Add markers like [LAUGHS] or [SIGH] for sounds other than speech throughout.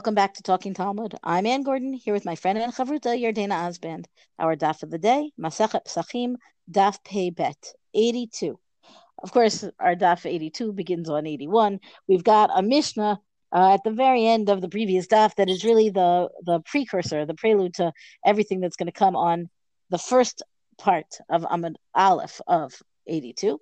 Welcome back to Talking Talmud. I'm Anne Gordon here with my friend and chavruta Yardena Osband. Our daf of the day, Masachet Psachim, daf Pei Bet, 82. Of course, our daf 82 begins on 81. We've got a Mishnah uh, at the very end of the previous daf that is really the the precursor, the prelude to everything that's going to come on the first part of Amud Aleph of 82.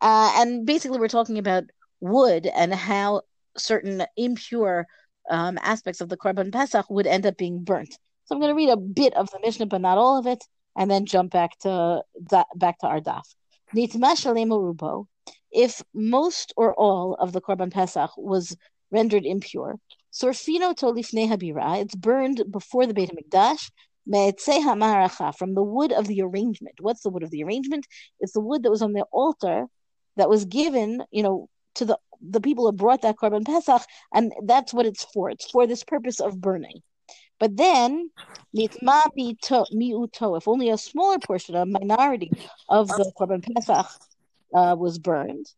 Uh, and basically, we're talking about wood and how certain impure um, aspects of the Korban Pesach would end up being burnt. So I'm going to read a bit of the Mishnah, but not all of it, and then jump back to back to our daf. If most or all of the Korban Pesach was rendered impure, sorfino to lifnei habira, it's burned before the Beit Hamikdash, from the wood of the arrangement. What's the wood of the arrangement? It's the wood that was on the altar that was given, you know, to the the people who brought that korban pesach, and that's what it's for. It's for this purpose of burning. But then, miuto, if only a smaller portion, a minority of the korban pesach uh, was burned,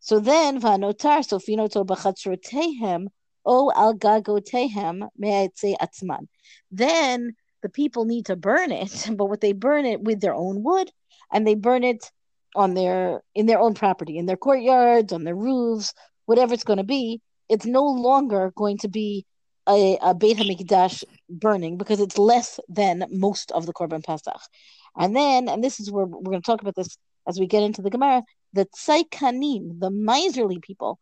so then vanotar sofinoto b'chatzrotehem o al gagotehem me'etzei atzman. Then the people need to burn it, [LAUGHS] but what they burn it with their own wood, and they burn it on their in their own property, in their courtyards, on their roofs, whatever it's going to be. It's no longer going to be a, a Beit Hamikdash burning because it's less than most of the Korban Pesach. And then, and this is where we're going to talk about this as we get into the Gemara, the tzaikanim, the miserly people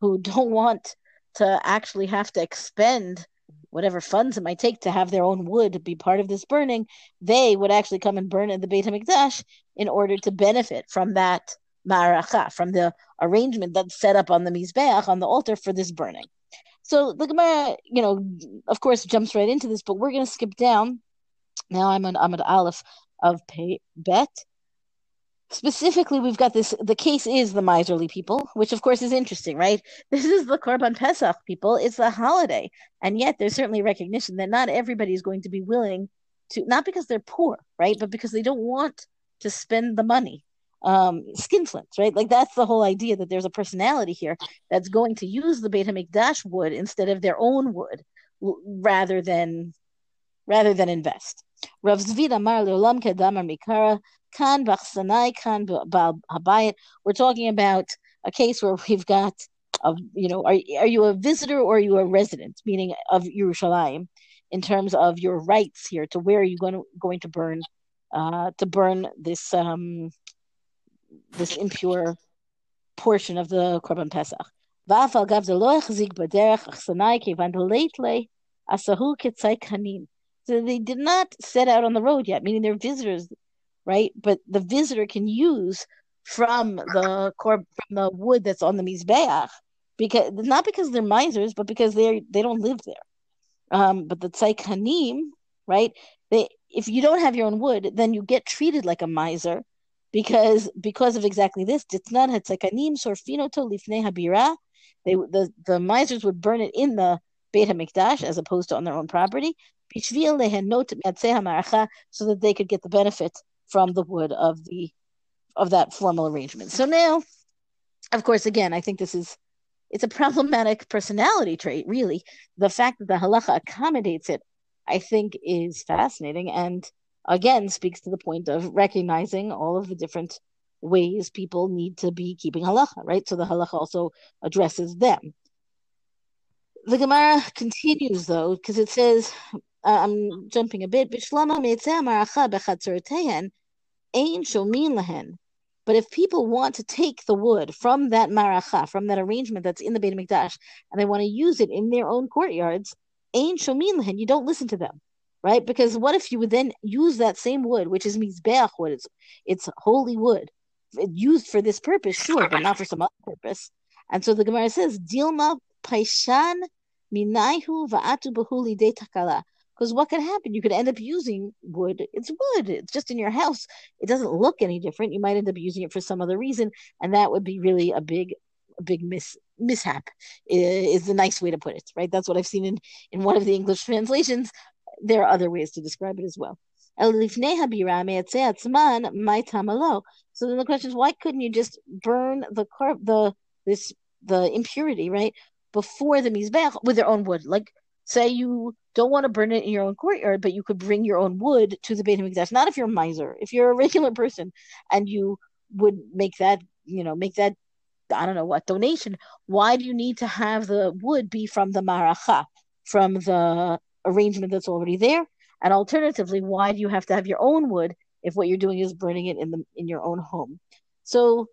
who don't want to actually have to expend whatever funds it might take to have their own wood be part of this burning, they would actually come and burn in the Beit Hamikdash in order to benefit from that maracha, from the arrangement that's set up on the mizbeach on the altar for this burning. So the Gemara, you know, of course, jumps right into this, but we're going to skip down. Now I'm on Amud Aleph of Pei Bet, specifically we've got this the case is the miserly people which of course is interesting right? This is the korban pesach people. It's a holiday. And yet there's certainly recognition that not everybody is going to be willing to not because they're poor right? But because they don't want to spend the money. Um skinflints right? Like that's the whole idea that there's a personality here that's going to use the beit hamikdash wood instead of their own wood rather than rather than invest. Rav Leolam Kedamar Mikara Kan Bachsanai Kan Habayit. We're talking about a case where we've got of you know are are you a visitor or are you a resident meaning of Yerushalayim in terms of your rights here to where are you going to going to burn uh, to burn this um, this impure portion of the korban pesach. So they did not set out on the road yet, meaning they're visitors right? But the visitor can use from the core from the wood that's on the mizbeach because not because they're misers, but because they they don't live there. Um, but the tzaikanim, right? They if you don't have your own wood, then you get treated like a miser because because of exactly this. They the the misers would burn it in the Beit Hamikdash as opposed to on their own property, so that they could get the benefit from the wood of the of that formal arrangement. So now, of course, again, I think this is it's a problematic personality trait, really. The fact that the halacha accommodates it, I think, is fascinating and again speaks to the point of recognizing all of the different ways people need to be keeping halacha, right? So the halacha also addresses them. The Gemara continues though, because it says, uh, I'm jumping a bit. But if people want to take the wood from that maracha, from that arrangement that's in the Beit Mikdash, and they want to use it in their own courtyards, ain shomin lahen, you don't listen to them, right? Because what if you would then use that same wood, which is mizbeach wood, it's, it's holy wood, used for this purpose, sure, but not for some other purpose. And so the Gemara says, Dilma paishan minaihu va'atu bahuli de takala. Because what could happen? You could end up using wood. It's wood. It's just in your house. It doesn't look any different. You might end up using it for some other reason, and that would be really a big, a big miss mishap. Is the nice way to put it, right? That's what I've seen in in one of the English [LAUGHS] translations. There are other ways to describe it as well. So then the question is, why couldn't you just burn the carb, the this the impurity, right, before the mizbeach with their own wood. Like, say you don't want to burn it in your own courtyard, but you could bring your own wood to the Beit Hamikdash. Not if you're a miser. If you're a [LAUGHS] regular person and you would make that, you know, make that, I don't know what donation. Why do you need to have the wood be from the maracha, from the arrangement that's already there? And alternatively, why do you have to have your own wood if what you're doing is burning it in the in your own home? So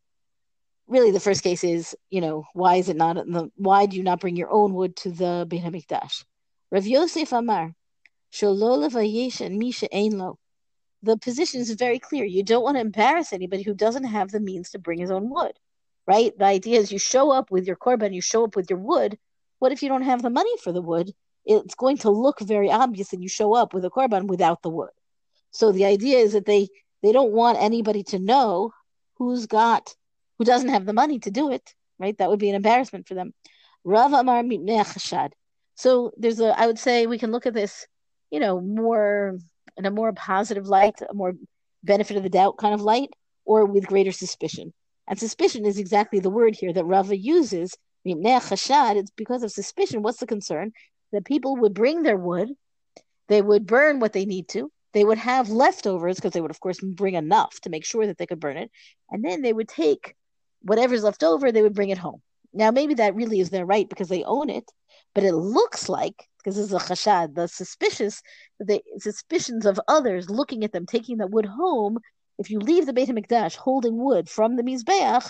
really the first case is, you know, why is it not in the why do you not bring your own wood to the Beit HaMikdash? Rav Yosef Amar. The position is very clear. You don't want to embarrass anybody who doesn't have the means to bring his own wood, right? The idea is you show up with your korban, you show up with your wood. What if you don't have the money for the wood? It's going to look very obvious that you show up with a korban without the wood. So the idea is that they they don't want anybody to know who's got who doesn't have the money to do it, right? That would be an embarrassment for them. Rav Amar. So there's a, I would say we can look at this, you know, more in a more positive light, a more benefit of the doubt kind of light, or with greater suspicion. And suspicion is exactly the word here that Rava uses. It's because of suspicion. What's the concern? That people would bring their wood, they would burn what they need to, they would have leftovers because they would, of course, bring enough to make sure that they could burn it, and then they would take whatever's left over, they would bring it home. Now, maybe that really is their right because they own it, but it looks like because this is a chashad, the suspicious, the suspicions of others looking at them taking the wood home. If you leave the Beit Hamikdash holding wood from the mizbeach,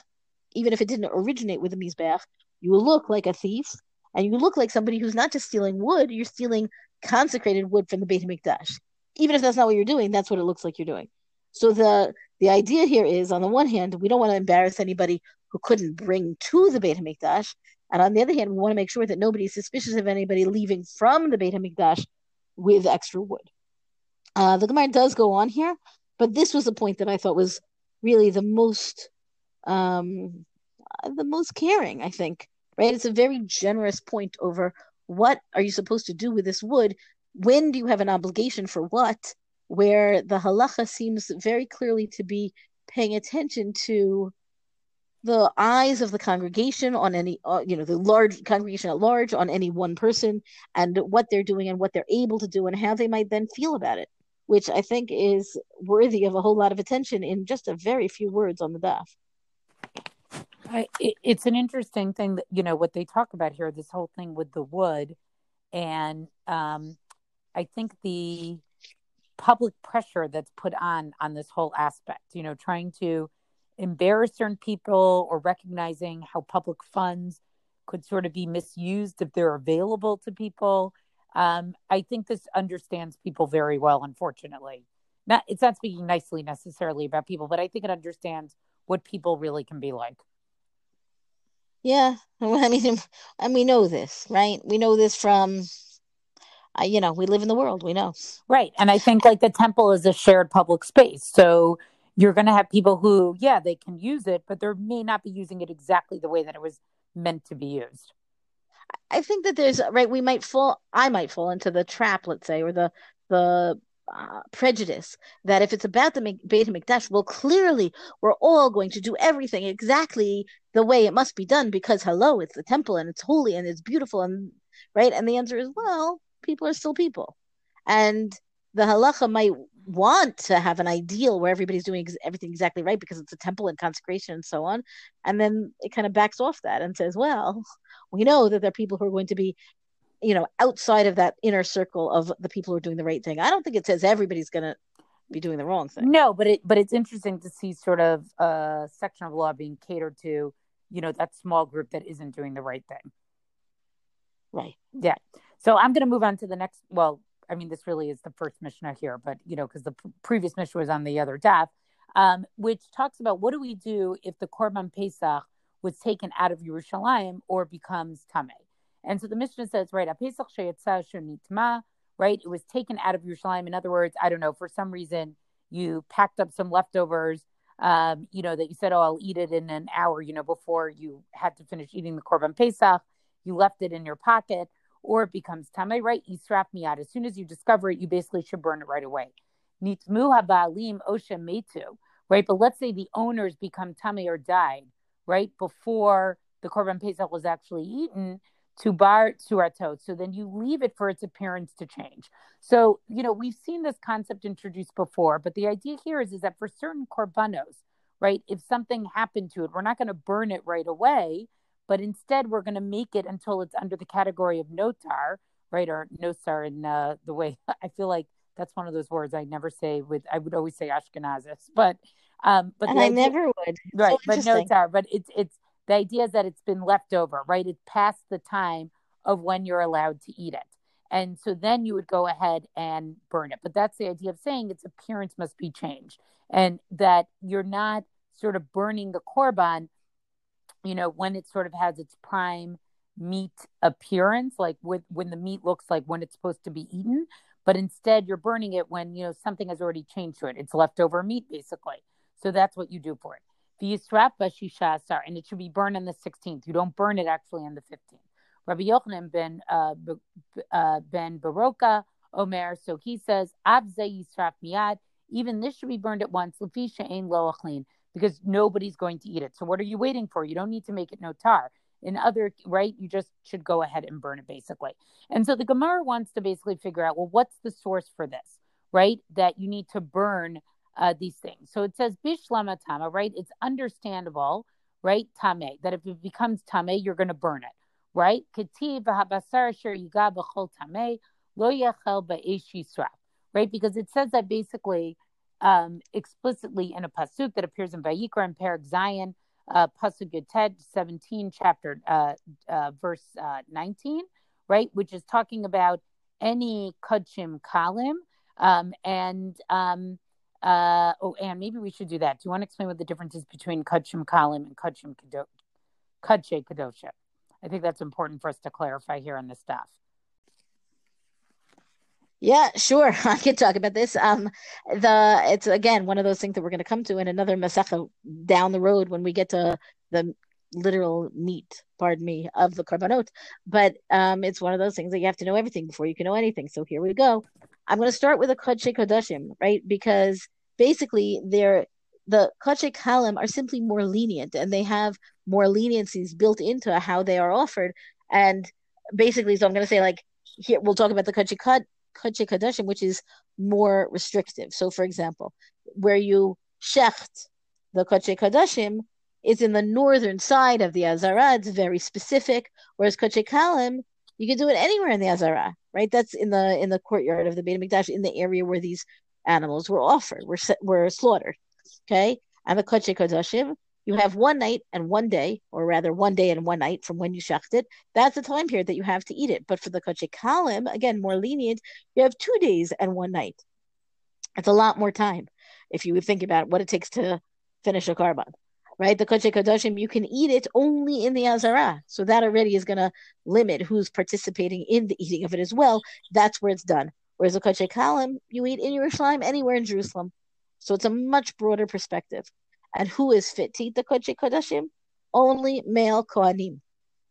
even if it didn't originate with the mizbeach, you look like a thief, and you look like somebody who's not just stealing wood; you're stealing consecrated wood from the Beit Hamikdash. Even if that's not what you're doing, that's what it looks like you're doing. So the the idea here is, on the one hand, we don't want to embarrass anybody who couldn't bring to the Beit Hamikdash, and on the other hand, we want to make sure that nobody is suspicious of anybody leaving from the Beit Hamikdash with extra wood. Uh, the Gemara does go on here, but this was the point that I thought was really the most um, the most caring. I think, right? It's a very generous point over what are you supposed to do with this wood. When do you have an obligation for what? where the halacha seems very clearly to be paying attention to the eyes of the congregation on any uh, you know the large congregation at large on any one person and what they're doing and what they're able to do and how they might then feel about it which i think is worthy of a whole lot of attention in just a very few words on the daf. I, it, it's an interesting thing that you know what they talk about here this whole thing with the wood and um, i think the public pressure that's put on on this whole aspect you know trying to embarrass certain people or recognizing how public funds could sort of be misused if they're available to people um, i think this understands people very well unfortunately not it's not speaking nicely necessarily about people but i think it understands what people really can be like yeah [LAUGHS] i mean [LAUGHS] and we know this right we know this from uh, you know, we live in the world, we know. Right. And I think like the temple is a shared public space. So you're going to have people who, yeah, they can use it, but they may not be using it exactly the way that it was meant to be used. I think that there's right. We might fall. I might fall into the trap, let's say, or the the uh, prejudice that if it's about the Beit Hamikdash, well, clearly we're all going to do everything exactly the way it must be done because hello, it's the temple and it's holy and it's beautiful and right. And the answer is well, people are still people. And the halacha might want to have an ideal where everybody's doing ex- everything exactly right because it's a temple and consecration and so on. And then it kind of backs off that and says, well, [LAUGHS] we know that there are people who are going to be, you know, outside of that inner circle of the people who are doing the right thing. I don't think it says everybody's going to be doing the wrong thing. No, but it but it's interesting to see sort of a section of law being catered to, you know, that small group that isn't doing the right thing. Right. Yeah. So I'm going to move on to the next. Well, I mean, this really is the first Mishnah here, but you know, because the p- previous Mishnah was on the other daf, um, which talks about what do we do if the Korban Pesach was taken out of Yerushalayim or becomes Tameh. And so the Mishnah says, right, a Pesach nitma, right? It was taken out of Yerushalayim. In other words, I don't know, for some reason you packed up some leftovers, um, you know, that you said, oh, I'll eat it in an hour, you know, before you had to finish eating the Korban Pesach. You left it in your pocket or it becomes tamei, right? Yisraf miyad. As soon as you discover it, you basically should burn it right away. Nitmu habalim osha metu, right? But let's say the owners become tamei or died, right? Before the korban pesach was actually eaten. to bar suratot. So then you leave it for its appearance to change. So, you know, we've seen this concept introduced before, but the idea here is, is that for certain korbanos, right, if something happened to it, we're not going to burn it right away, but instead we're going to make it until it's under the category of notar, right, or nosar in uh, the way [LAUGHS] I feel like that's one of those words I never say with, I would always say Ashkenazis, [LAUGHS] but, um, but I idea, never would. Right. So but notar, but it's, it's, the idea is that it's been left over, right? It's past the time of when you're allowed to eat it. And so then you would go ahead and burn it. But that's the idea of saying its appearance must be changed and that you're not sort of burning the korban, you know, when it sort of has its prime meat appearance, like with when the meat looks like when it's supposed to be eaten. But instead, you're burning it when, you know, something has already changed to it. It's leftover meat, basically. So that's what you do for it. V'yisraf b'shisha and it should be burned on the 16th. You don't burn it actually on the 15th. Rabbi Yochanan ben uh, uh, ben Baroka Omer, so he says, Avze yisraf even this should be burned at once, lefisha ein loachlin, because nobody's going to eat it. So what are you waiting for? You don't need to make it no tar. In other, right, you just should go ahead and burn it basically. And so the Gemara wants to basically figure out, well, what's the source for this, right? That you need to burn uh, these things. So it says bishlama tama, right? It's understandable, right? Tame, that if it becomes tame, you're going to burn it, right? Kativ v'habasar lo right? Because it says that basically um, explicitly in a pasuk that appears in Vayikra and Perek Zayin, uh, pasuk Yoted 17, chapter uh, uh, verse uh, 19, right? Which is talking about any kachim kalim, um, and um, uh, oh, and maybe we should do that. Do you want to explain what the difference is between Kudshim Kalim and Kudshim Kudshe Kadosha? I think that's important for us to clarify here on the staff. Yeah, sure. [LAUGHS] I can talk about this. Um, the it's again one of those things that we're going to come to in another masecha down the road when we get to the literal meat, pardon me, of the korbanot. But um, it's one of those things that you have to know everything before you can know anything. So here we go. I'm going to start with the Kodesh Kodashim, right? Because basically they're the Kodesh Kalim are simply more lenient and they have more leniencies built into how they are offered. And basically, so I'm going to say like here we'll talk about the Kodesh Kodesh Kodashim, which is more restrictive. So, for example, where you shecht the Kodesh Kodashim is in the northern side of the Azara. It's very specific. Whereas Kodesh Kalim, you can do it anywhere in the Azara right? That's in the in the courtyard of the Beit Hamikdash, in the area where these animals were offered, were were slaughtered. Okay, and the Kodesh Kodashim, you have one night and one day, or rather one day and one night from when you shechted. That's the time period that you have to eat it. But for the Kodesh Kalim, again more lenient, you have two days and one night. It's a lot more time if you think about what it takes to finish a korban right? The Kodesh Kodashim, you can eat it only in the Azara. So that already is going to limit who's participating in the eating of it as well. That's where it's done. Whereas the Kodesh Kalim, you eat in Yerushalayim anywhere in Jerusalem. So it's a much broader perspective. And who is fit to eat the Kodesh Kodashim? Only male Kohanim.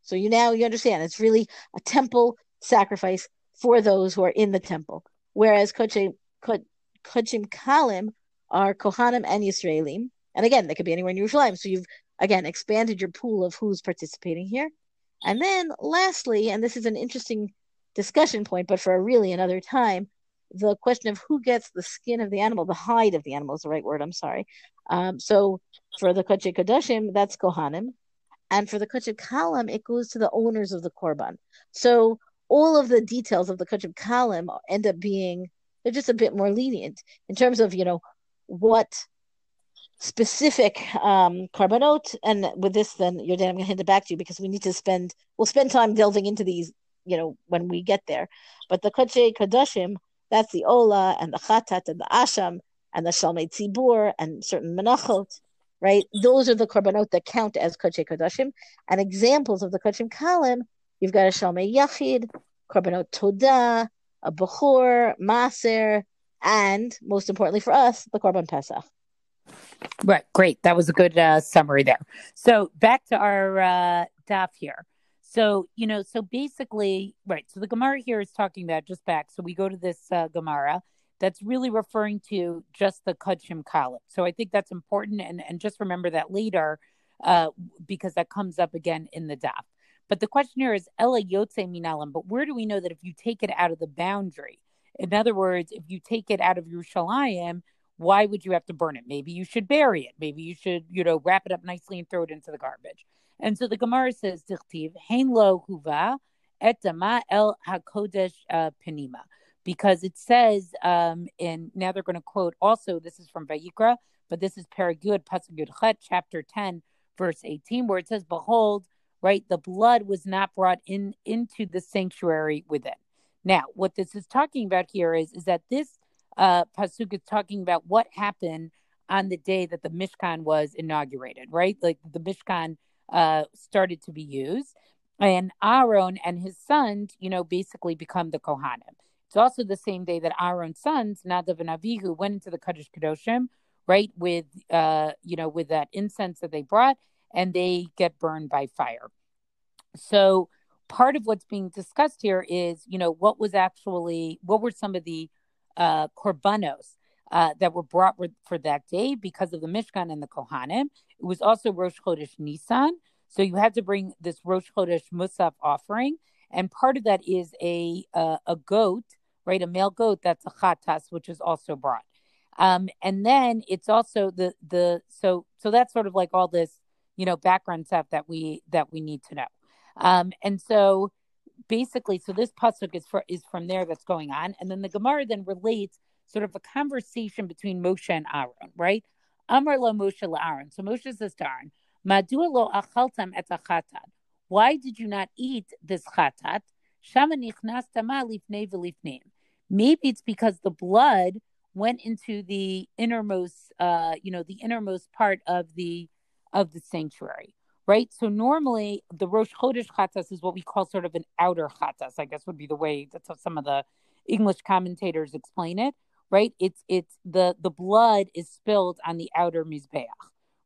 So you now you understand it's really a temple sacrifice for those who are in the temple. Whereas Kodesh Kodashim Kalim are Kohanim and Yisraelim, and again, they could be anywhere in Yerushalayim. So you've again expanded your pool of who's participating here. And then lastly, and this is an interesting discussion point, but for a really another time, the question of who gets the skin of the animal, the hide of the animal is the right word, I'm sorry. Um, so for the Kodesh Kodashim, that's Kohanim. And for the Kodesh Kalim, it goes to the owners of the Korban. So all of the details of the Kodesh Kalim end up being, they're just a bit more lenient in terms of, you know, what specific um. And with this, then, Yardena, I'm going to hand it back to you because we need to spend, we'll spend time delving into these, you know, when we get there. But the Kodesh Kodashim, that's the Ola and the Chatat and the Asham and the Shalmei Tzibur and certain Menachot, right? Those are the korbanot that count as Kodesh Kodashim. And examples of the Kodashim Kalim, you've got a Shalmei Yachid, korbanot Todah, a Bechor, Maser, and most importantly for us, the Korban Pesach. Right, great. That was a good uh, summary there. So back to our uh, daf here. So you know, so basically, right. So the Gemara here is talking about just back. So we go to this uh, Gemara that's really referring to just the Kudshim Kalim. So I think that's important, and and just remember that later, uh, because that comes up again in the daf. But the question here is Ella Yotze Minalam. But where do we know that if you take it out of the boundary? In other words, if you take it out of Yerushalayim, why would you have to burn it? Maybe you should bury it. Maybe you should, you know, wrap it up nicely and throw it into the garbage. And so the Gemara says, Dichtiv, Hein lo huva etama el hakodesh uh, penima. Because it says, um, and now they're going to quote also, this is from Vayikra, but this is Paragud, Pasuk Chet, chapter 10, verse 18, where it says, Behold, right, the blood was not brought in into the sanctuary within. Now, what this is talking about here is, is that this uh, pasuk is talking about what happened on the day that the Mishkan was inaugurated, right? Like the Mishkan uh, started to be used, and Aaron and his sons, you know, basically become the Kohanim. It's also the same day that Aaron's sons, Nadav and Avihu, went into the Kaddish Kedoshim, right, with uh, you know, with that incense that they brought, and they get burned by fire. So part of what's being discussed here is, you know, what was actually what were some of the uh, korbanos uh, that were brought for that day because of the Mishkan and the Kohanim. It was also Rosh Chodesh Nisan, so you had to bring this Rosh Chodesh Musaf offering, and part of that is a uh, a goat, right, a male goat that's a chatas, which is also brought. Um, and then it's also the the so so that's sort of like all this you know background stuff that we that we need to know. Um, and so basically, so this pasuk is for, is from there that's going on, and then the Gemara then relates sort of a conversation between Moshe and Aaron, right? Amar lo Moshe Aaron. So Moshe says to Aaron, Madua lo achaltam et achatat. Why did you not eat this chatat? Shama nichnasta ma lifnei. Maybe it's because the blood went into the innermost, uh, you know, the innermost part of the of the sanctuary right? So normally the Rosh Chodesh Chatas is what we call sort of an outer Chatas, I guess would be the way that some of the English commentators explain it, right? It's it's the the blood is spilled on the outer Mizbeach,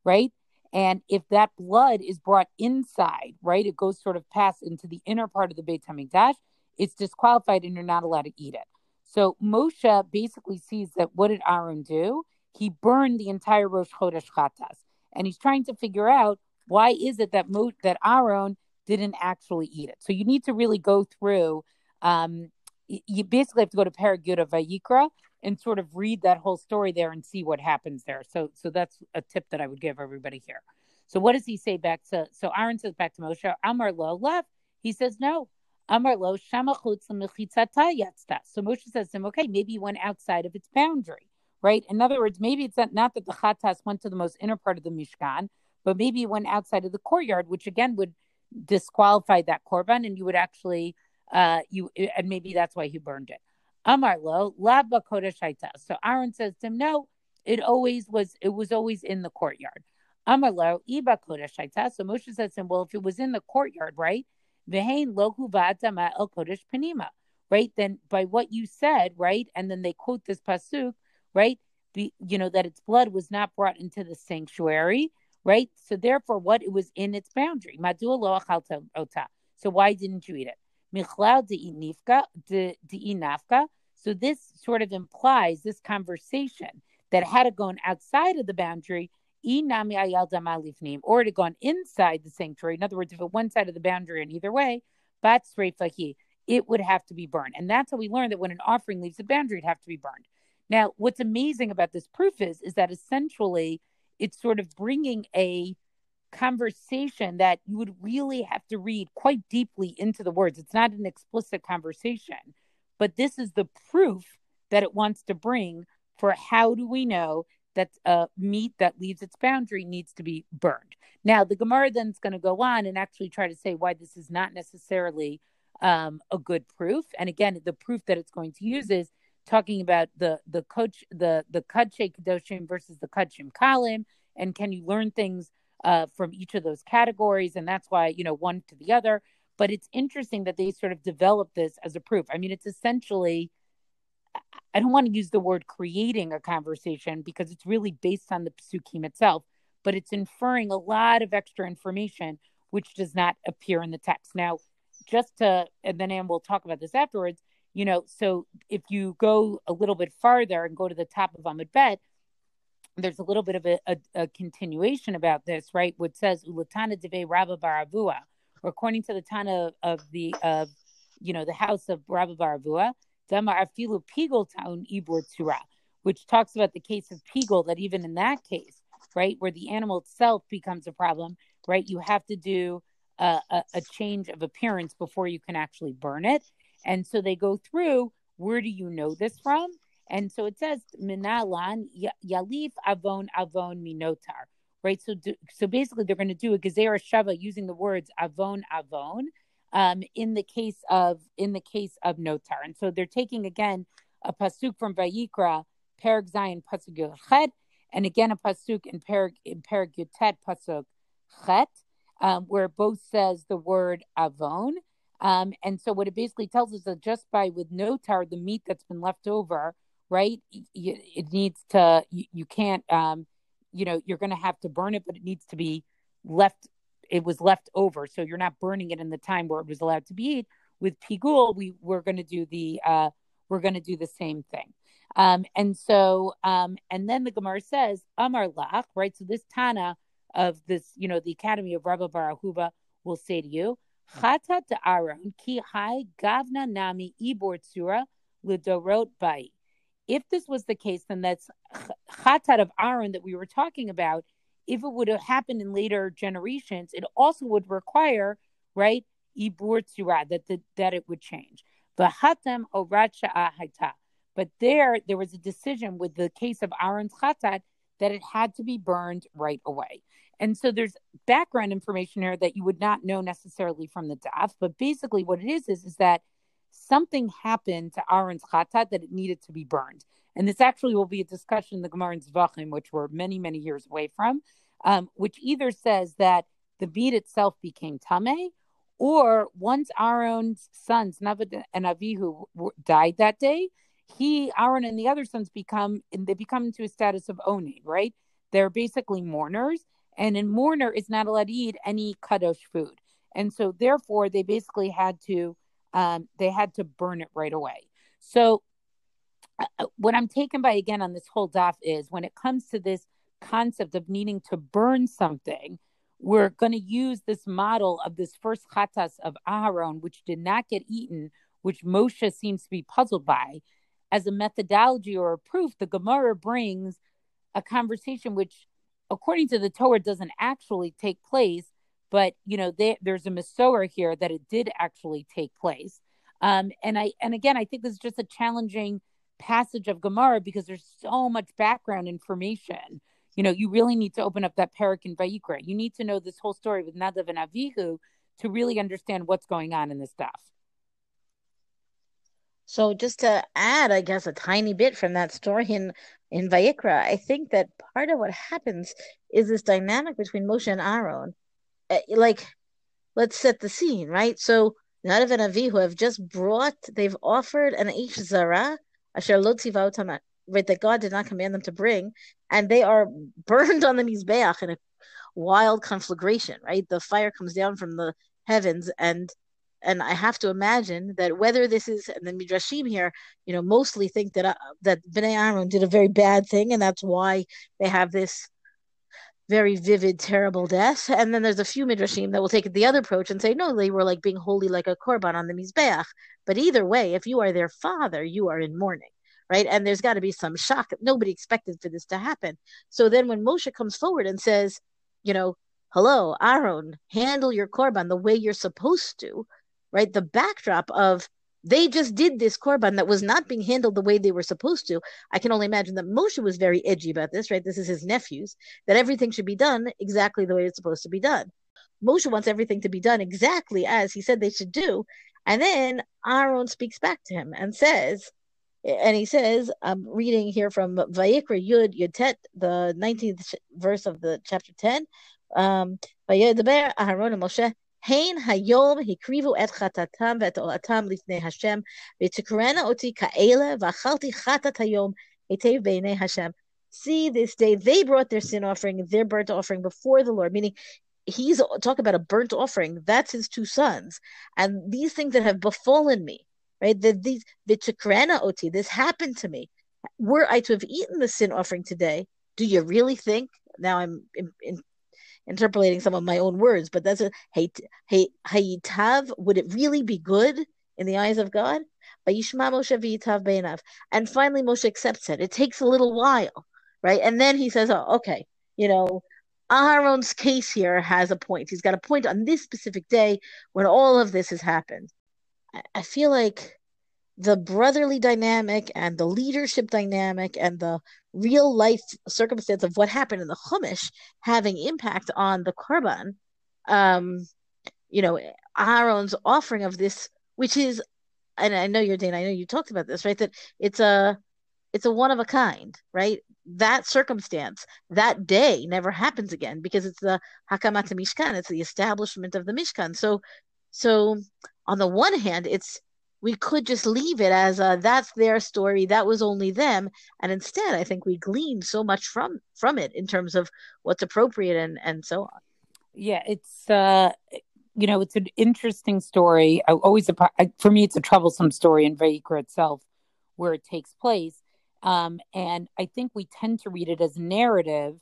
right? And if that blood is brought inside, right, it goes sort of past into the inner part of the Beit Hamikdash, it's disqualified and you're not allowed to eat it. So Moshe basically sees that what did Aaron do? He burned the entire Rosh Chodesh Chatas. And he's trying to figure out why is it that Mo- that Aaron didn't actually eat it? So you need to really go through. Um, you basically have to go to Paraguda Vayikra and sort of read that whole story there and see what happens there. So so that's a tip that I would give everybody here. So what does he say back to? So Aaron says back to Moshe, Amar lo love. He says no. Amar lo shamachutz yatzta. So Moshe says to him, okay, maybe he went outside of its boundary, right? In other words, maybe it's not, not that the chatas went to the most inner part of the mishkan, but maybe went outside of the courtyard, which again would disqualify that korban, and you would actually, uh, you and maybe that's why he burned it. Amar lo laba kodeshaita. So Aaron says to him, no, it always was. It was always in the courtyard. Amar lo iba kodeshaita. So Moshe says to him, well, if it was in the courtyard, right? Vehain lohu va'atama el kodesh panima. Right then, by what you said, right, and then they quote this pasuk, right? Be, you know that its blood was not brought into the sanctuary, right? So therefore, what it was in its boundary. So why didn't you eat it? So this sort of implies this conversation that had it gone outside of the boundary, or it had gone inside the sanctuary. In other words, if it went side of the boundary in either way, it would have to be burned. And that's how we learn that when an offering leaves the boundary, it'd have to be burned. Now, what's amazing about this proof is, is that essentially it's sort of bringing a conversation that you would really have to read quite deeply into the words. It's not an explicit conversation, but this is the proof that it wants to bring for how do we know that uh, meat that leaves its boundary needs to be burned. Now, the Gemara then is going to go on and actually try to say why this is not necessarily um, a good proof. And again, the proof that it's going to use is talking about the the coach the the Kadshe Kedoshim versus the Kudshim Kalim, and can you learn things uh, from each of those categories? And that's why you know one to the other. But it's interesting that they sort of develop this as a proof. I mean, it's essentially I don't want to use the word creating a conversation because it's really based on the psukim itself, but it's inferring a lot of extra information which does not appear in the text. Now, just to and then Anne will talk about this afterwards you know, so if you go a little bit farther and go to the top of Amud Bet, there's a little bit of a, a, a continuation about this, right? Which says Ulatana Deve Rabbah bar Avuha, according to the Tana of, the of you know the house of Rabbi Baravua, Damar Afilu Pigol Town Ibur Tzura, which talks about the case of Pigol, that even in that case, right, where the animal itself becomes a problem, right, you have to do a, a, a change of appearance before you can actually burn it. And so they go through where do you know this from? And so it says minalan yalif avon avon minotar, right? So do, so basically they're going to do a gezerah shava using the words avon avon um, in the case of in the case of notar. And so they're taking again a pasuk from Vayikra, Perek Zayin pasuk Chet, and again a pasuk in Perek in Perek Yutet pasuk Chet, um, where both says the word avon. Um, and so what it basically tells us that just by with notar, the meat that's been left over, right? It needs to, you, you can't, um, you know, you're going to have to burn it, but it needs to be left. It was left over, so you're not burning it in the time where it was allowed to be eaten. With pigul, we we're going to do the uh, we're going to do the same thing. Um, and so, um, and then the Gemara says, Amar Lach, right? So this Tana of this, you know, the Academy of Rabbi Barahuba will say to you, Chata ki hai gavna nami ibor tzura bai. If this was the case, then that's chatat of Aaron that we were talking about. If it would have happened in later generations, it also would require, right, ibur tzura, that the, that it would change. But there, there was a decision with the case of Aaron's chatat that it had to be burned right away. And so there's background information here that you would not know necessarily from the daf, but basically what it is is, is that something happened to Aaron's chatat that it needed to be burned. And this actually will be a discussion in the Gemara and Zvachim, which we're many, many years away from, um, which either says that the meat itself became tame, or once Aaron's sons, Nadav and Avihu, died that day, he, Aaron, and the other sons become, and they become into a status of owning, right? They're basically mourners, and in mourner is not allowed to eat any kadosh food and so therefore they basically had to um, they had to burn it right away so uh, uh, what i'm taken by again on this whole daf is when it comes to this concept of needing to burn something we're going to use this model of this first chatas of Aharon, which did not get eaten, which Moshe seems to be puzzled by, as a methodology or a proof. The Gemara brings a conversation which according to the Torah, doesn't actually take place, but you know, they, there's a Masorah here that it did actually take place. Um, and I and again, I think this is just a challenging passage of Gemara because there's so much background information. You know, you really need to open up that Perek in Vayikra. You need to know this whole story with Nadav and Avihu to really understand what's going on in this stuff. So just to add, I guess, a tiny bit from that story in in Vayikra, I think that part of what happens is this dynamic between Moshe and Aaron. Uh, like, let's set the scene, right? So Nadav and Avihu have just brought, they've offered an Ish Zara, Asher Lotziva right, that God did not command them to bring, and they are [LAUGHS] burned on the Mizbeach in a wild conflagration, right? The fire comes down from the heavens and and I have to imagine that whether this is and the midrashim here, you know, mostly think that uh, that Bnei Aaron did a very bad thing, and that's why they have this very vivid, terrible death. And then there's a few midrashim that will take the other approach and say, no, they were like being holy like a korban on the mizbeach. But either way, if you are their father, you are in mourning. Right. And there's got to be some shock. Nobody expected for this to happen. So then when Moshe comes forward and says, you know, hello, Aaron, handle your korban the way you're supposed to, right? The backdrop of they just did this korban that was not being handled the way they were supposed to. I can only imagine that Moshe was very edgy about this, right? This is his nephews, that everything should be done exactly the way it's supposed to be done. Moshe wants everything to be done exactly as he said they should do. And then Aaron speaks back to him and says, and he says, I'm reading here from Vayikra Yud Yutet, the 19th verse of the chapter 10. Um, Aaron and Moshe הן היום הקריבו את חטאתם ואת עולתם לפני השם, ותקרנה אותי כאלה, ואכלתי חטאת היום היטב בעיני השם. See this day, they brought their sin offering, their burnt offering before the Lord, meaning he's talking about a burnt offering. That's his two sons. And these things that have befallen me, right? That these v'tikrana oti, this happened to me. Were I to have eaten the sin offering today, do you really think? Now I'm in, in, interpolating some of my own words, but that's a hayitav. Would it really be good in the eyes of God? And finally, Moshe accepts it. It takes a little while, right? And then he says, "Oh, okay, you know." Aharon's case here has a point. He's got a point on this specific day when all of this has happened. I feel like the brotherly dynamic and the leadership dynamic and the real life circumstance of what happened in the Chumash having impact on the Korban, um, you know, Aaron's offering of this, which is, and I know Yardena, I know you talked about this, right? That it's a, it's a one of a kind, right? That circumstance, that day never happens again because it's the Hakamat Mishkan, it's the establishment of the Mishkan. So, so on the one hand, it's we could just leave it as a, that's their story that was only them. And instead i think we gleaned so much from from it in terms of what's appropriate and and so on. Yeah it's uh you know it's an interesting story. I always for me it's a troublesome story in Vayikra itself where it takes place. Um and i think we tend to read it as narrative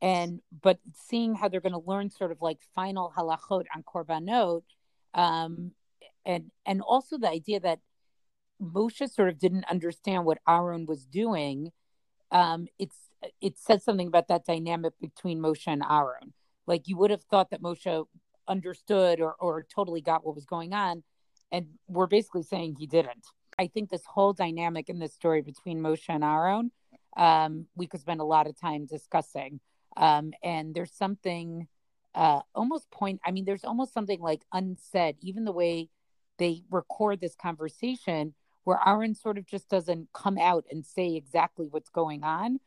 and but seeing how they're going to learn sort of like final halachot on korbanot um and and also the idea that Moshe sort of didn't understand what Aaron was doing. Um, it's it says something about that dynamic between Moshe and Aaron. Like you would have thought that Moshe understood or or totally got what was going on, and we're basically saying he didn't. I think this whole dynamic in this story between Moshe and Aaron, um, we could spend a lot of time discussing. Um, and there's something uh, almost point. I mean, there's almost something like unsaid, even the way they record this conversation where Aaron sort of just doesn't come out and say exactly what's going on.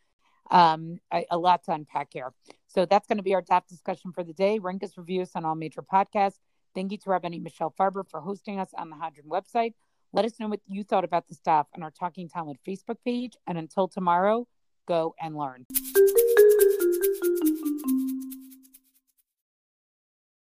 Um, lot to unpack here. So that's going to be our daf discussion for the day. Rank us reviews on all major podcasts. Thank you to Rabbi Michelle Farber for hosting us on the Hadran website. Let us know what you thought about the staff on our Talking Talmud Facebook page. And until tomorrow, go and learn.